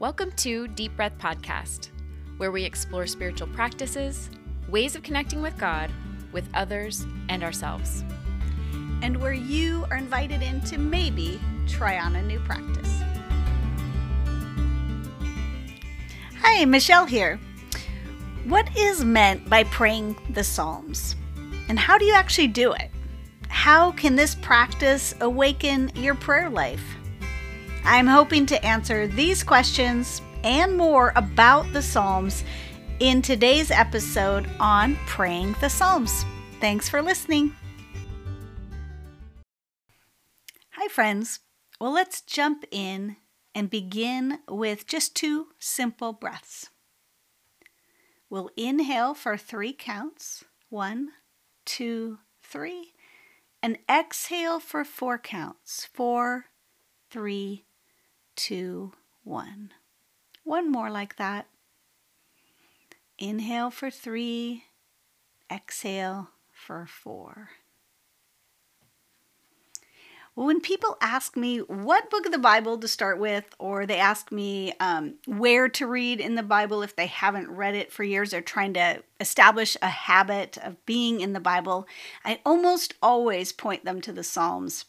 Welcome to Deep Breath Podcast, where we explore spiritual practices, ways of connecting with God, with others, and ourselves. And where you are invited in to maybe try on a new practice. Hi, Michelle here. What is meant by praying the Psalms? And how do you actually do it? How can this practice awaken your prayer life? I'm hoping to answer these questions and more about the Psalms in today's episode on praying the Psalms. Thanks for listening. Hi, friends. Well, let's jump in and begin with just two simple breaths. We'll inhale for three counts one, two, three, and exhale for four counts four, three, two, one. One more like that. Inhale for three, exhale for four. When people ask me what book of the Bible to start with, or they ask me um, where to read in the Bible if they haven't read it for years, they're trying to establish a habit of being in the Bible, I almost always point them to the Psalms.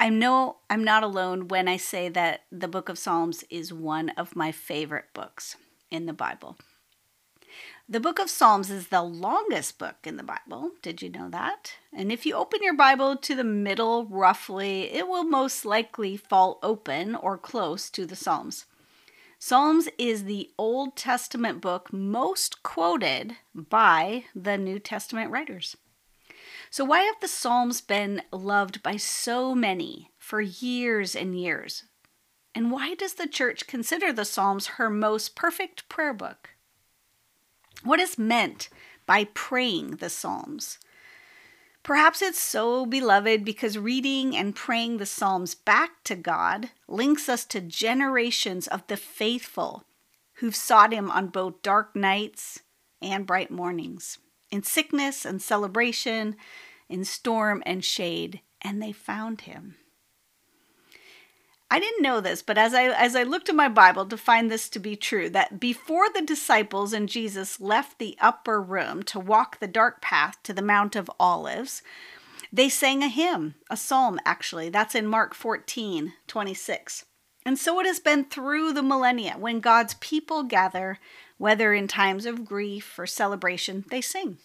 I know I'm not alone when I say that the book of Psalms is one of my favorite books in the Bible. The book of Psalms is the longest book in the Bible. Did you know that? And if you open your Bible to the middle, roughly, it will most likely fall open or close to the Psalms. Psalms is the Old Testament book most quoted by the New Testament writers. So, why have the Psalms been loved by so many for years and years? And why does the church consider the Psalms her most perfect prayer book? What is meant by praying the Psalms? Perhaps it's so beloved because reading and praying the Psalms back to God links us to generations of the faithful who've sought Him on both dark nights and bright mornings in sickness and celebration, in storm and shade, and they found him. I didn't know this, but as I as I looked in my Bible to find this to be true, that before the disciples and Jesus left the upper room to walk the dark path to the Mount of Olives, they sang a hymn, a psalm actually. That's in Mark 14, 26. And so it has been through the millennia when God's people gather whether in times of grief or celebration, they sing.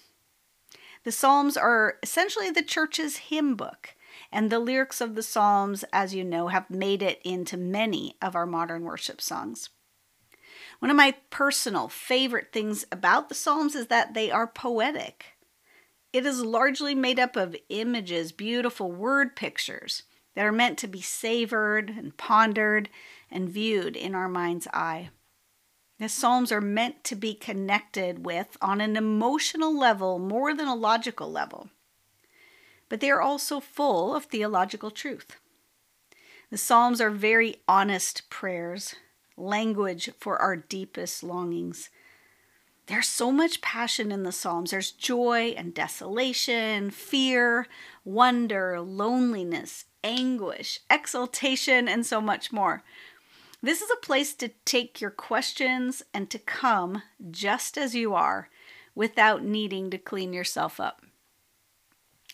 The Psalms are essentially the church's hymn book, and the lyrics of the Psalms, as you know, have made it into many of our modern worship songs. One of my personal favorite things about the Psalms is that they are poetic. It is largely made up of images, beautiful word pictures that are meant to be savored and pondered and viewed in our mind's eye. The Psalms are meant to be connected with on an emotional level more than a logical level. But they are also full of theological truth. The Psalms are very honest prayers, language for our deepest longings. There's so much passion in the Psalms. There's joy and desolation, fear, wonder, loneliness, anguish, exultation, and so much more. This is a place to take your questions and to come just as you are without needing to clean yourself up.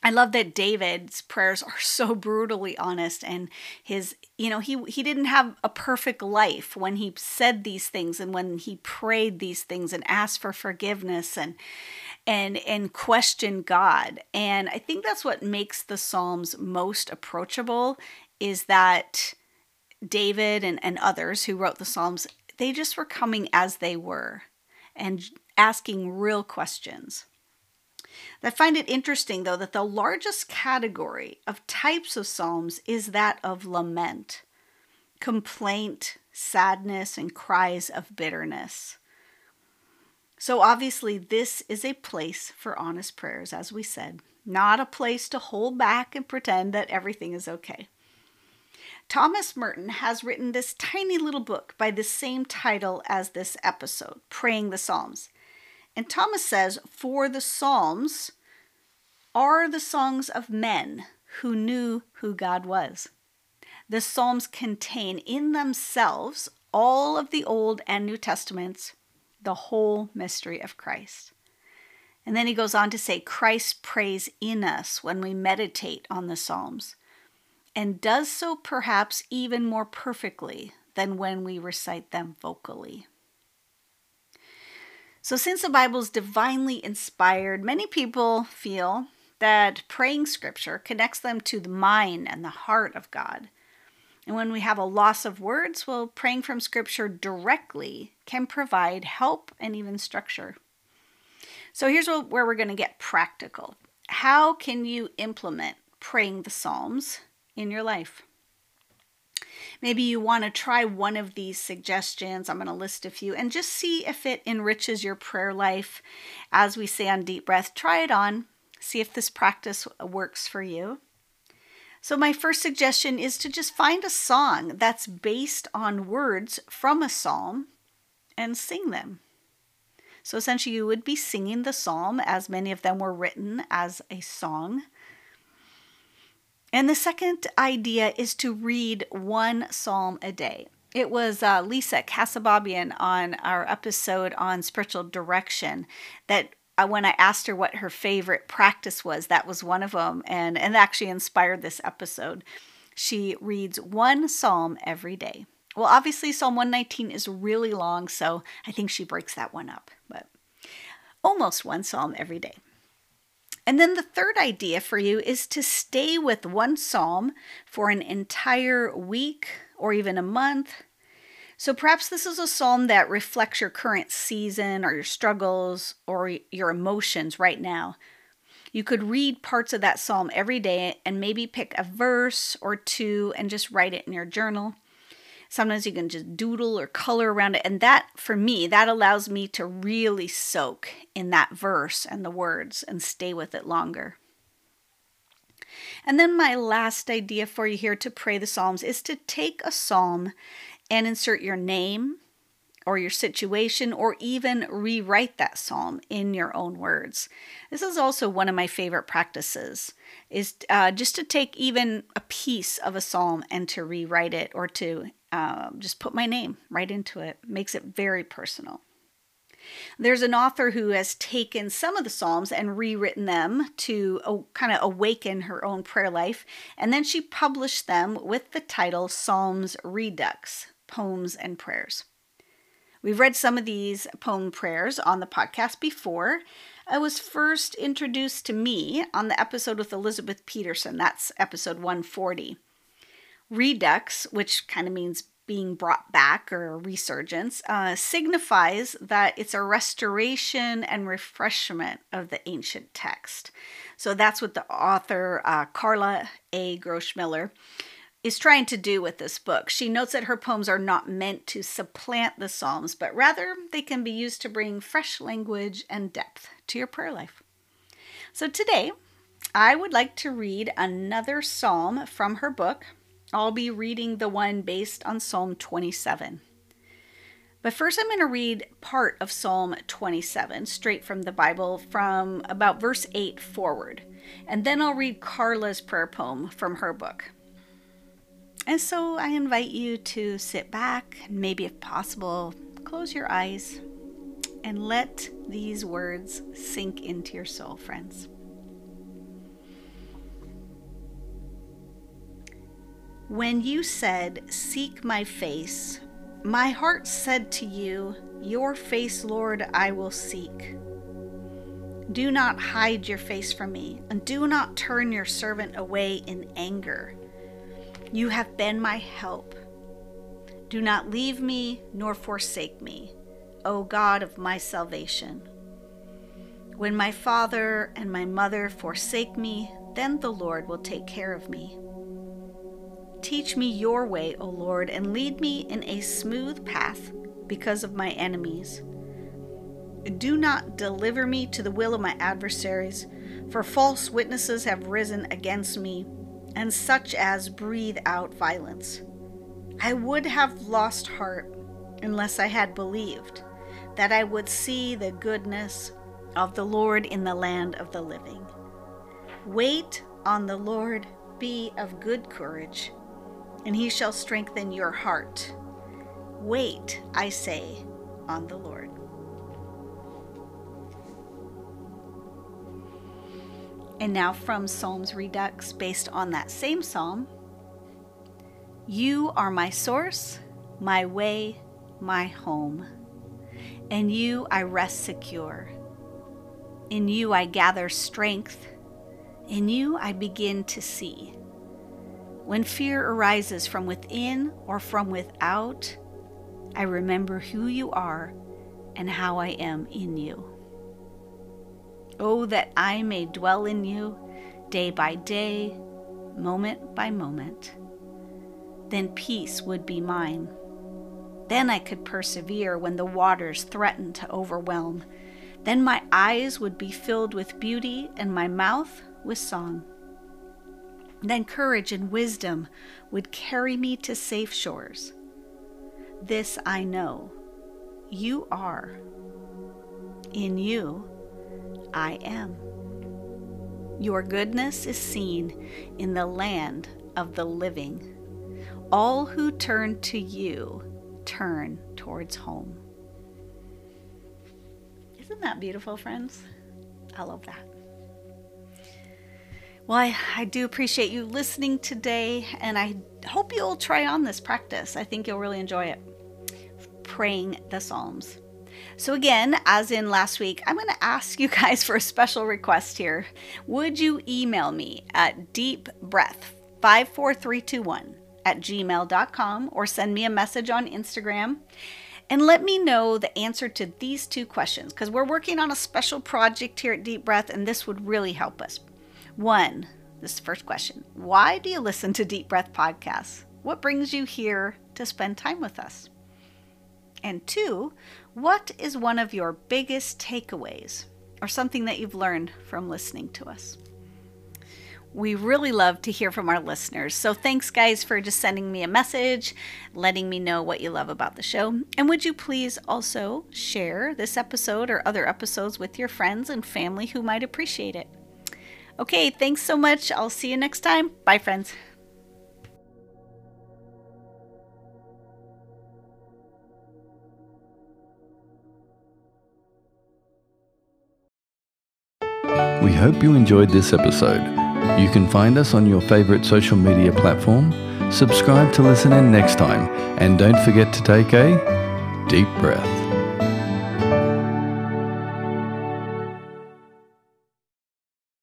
I love that David's prayers are so brutally honest and his you know he he didn't have a perfect life when he said these things and when he prayed these things and asked for forgiveness and and and questioned God. And I think that's what makes the Psalms most approachable is that David and, and others who wrote the Psalms, they just were coming as they were and asking real questions. I find it interesting, though, that the largest category of types of Psalms is that of lament, complaint, sadness, and cries of bitterness. So, obviously, this is a place for honest prayers, as we said, not a place to hold back and pretend that everything is okay. Thomas Merton has written this tiny little book by the same title as this episode, Praying the Psalms. And Thomas says, For the Psalms are the songs of men who knew who God was. The Psalms contain in themselves all of the Old and New Testaments, the whole mystery of Christ. And then he goes on to say, Christ prays in us when we meditate on the Psalms, and does so perhaps even more perfectly than when we recite them vocally. So, since the Bible is divinely inspired, many people feel that praying scripture connects them to the mind and the heart of God. And when we have a loss of words, well, praying from scripture directly can provide help and even structure. So here's where we're going to get practical. How can you implement praying the Psalms in your life? Maybe you want to try one of these suggestions. I'm going to list a few and just see if it enriches your prayer life. As we say on Deep Breath, try it on, see if this practice works for you. So, my first suggestion is to just find a song that's based on words from a psalm and sing them. So, essentially, you would be singing the psalm as many of them were written as a song. And the second idea is to read one psalm a day. It was uh, Lisa Keosababian on our episode on spiritual direction that uh, when I asked her what her favorite practice was, that was one of them, and and actually inspired this episode. She reads one psalm every day. Well, obviously, Psalm 119 is really long, so I think she breaks that one up, but almost one psalm every day. And then the third idea for you is to stay with one psalm for an entire week or even a month so perhaps this is a psalm that reflects your current season or your struggles or your emotions right now. You could read parts of that psalm every day and maybe pick a verse or two and just write it in your journal. Sometimes you can just doodle or color around it. And that, for me, that allows me to really soak in that verse and the words and stay with it longer. And then, my last idea for you here to pray the Psalms is to take a psalm and insert your name or your situation or even rewrite that psalm in your own words. This is also one of my favorite practices is uh, just to take even a piece of a psalm and to rewrite it or to uh, just put my name right into it. Makes it very personal. There's an author who has taken some of the Psalms and rewritten them to oh, kind of awaken her own prayer life, and then she published them with the title Psalms Redux poems, and prayers. We've read some of these poem prayers on the podcast before. I was first introduced to me on the episode with Elizabeth Peterson. That's episode 140. Redux, which kind of means being brought back or resurgence, uh, signifies that it's a restoration and refreshment of the ancient text. So that's what the author, uh, Carla A. Grosch-Miller, is trying to do with this book. She notes that her poems are not meant to supplant the Psalms, but rather they can be used to bring fresh language and depth to your prayer life. So today, I would like to read another psalm from her book. I'll be reading the one based on Psalm 27. But first, I'm going to read part of Psalm 27 straight from the Bible from about verse 8 forward. And then I'll read Carla's prayer poem from her book. And so I invite you to sit back, and maybe if possible, close your eyes and let these words sink into your soul, friends. When you said, Seek my face, my heart said to you, Your face, Lord, I will seek. Do not hide your face from me, and do not turn your servant away in anger. You have been my help. Do not leave me nor forsake me, O God of my salvation. When my father and my mother forsake me, then the Lord will take care of me. Teach me your way, O Lord, and lead me in a smooth path because of my enemies. Do not deliver me to the will of my adversaries, for false witnesses have risen against me and such as breathe out violence. I would have lost heart unless I had believed that I would see the goodness of the Lord in the land of the living. Wait on the Lord, be of good courage, and he shall strengthen your heart. Wait, I say, on the Lord. And now from Psalms Redux, based on that same psalm You are my source, my way, my home. In you I rest secure. In you I gather strength. In you I begin to see. When fear arises from within or from without, I remember who you are and how I am in you. Oh, that I may dwell in you day by day, moment by moment. Then peace would be mine. Then I could persevere when the waters threatened to overwhelm. Then my eyes would be filled with beauty and my mouth with song. Then courage and wisdom would carry me to safe shores. This I know you are. In you, I am. Your goodness is seen in the land of the living. All who turn to you turn towards home. Isn't that beautiful, friends? I love that. Well, I, do appreciate you listening today, and I hope you'll try on this practice. I think you'll really enjoy it. Praying the Psalms. So, again, as in last week, I'm going to ask you guys for a special request here. Would you email me at deepbreath54321 at gmail.com or send me a message on Instagram? and let me know the answer to these two questions because we're working on a special project here at Deep Breath, and this would really help us. One, this first question Why do you listen to Deep Breath podcasts? What brings you here to spend time with us? And two, what is one of your biggest takeaways or something that you've learned from listening to us? We really love to hear from our listeners. So thanks, guys, for just sending me a message, letting me know what you love about the show. And would you please also share this episode or other episodes with your friends and family who might appreciate it? Okay, thanks so much. I'll see you next time. Bye, friends. We hope you enjoyed this episode. You can find us on your favorite social media platform. Subscribe to listen in next time, and don't forget to take a deep breath.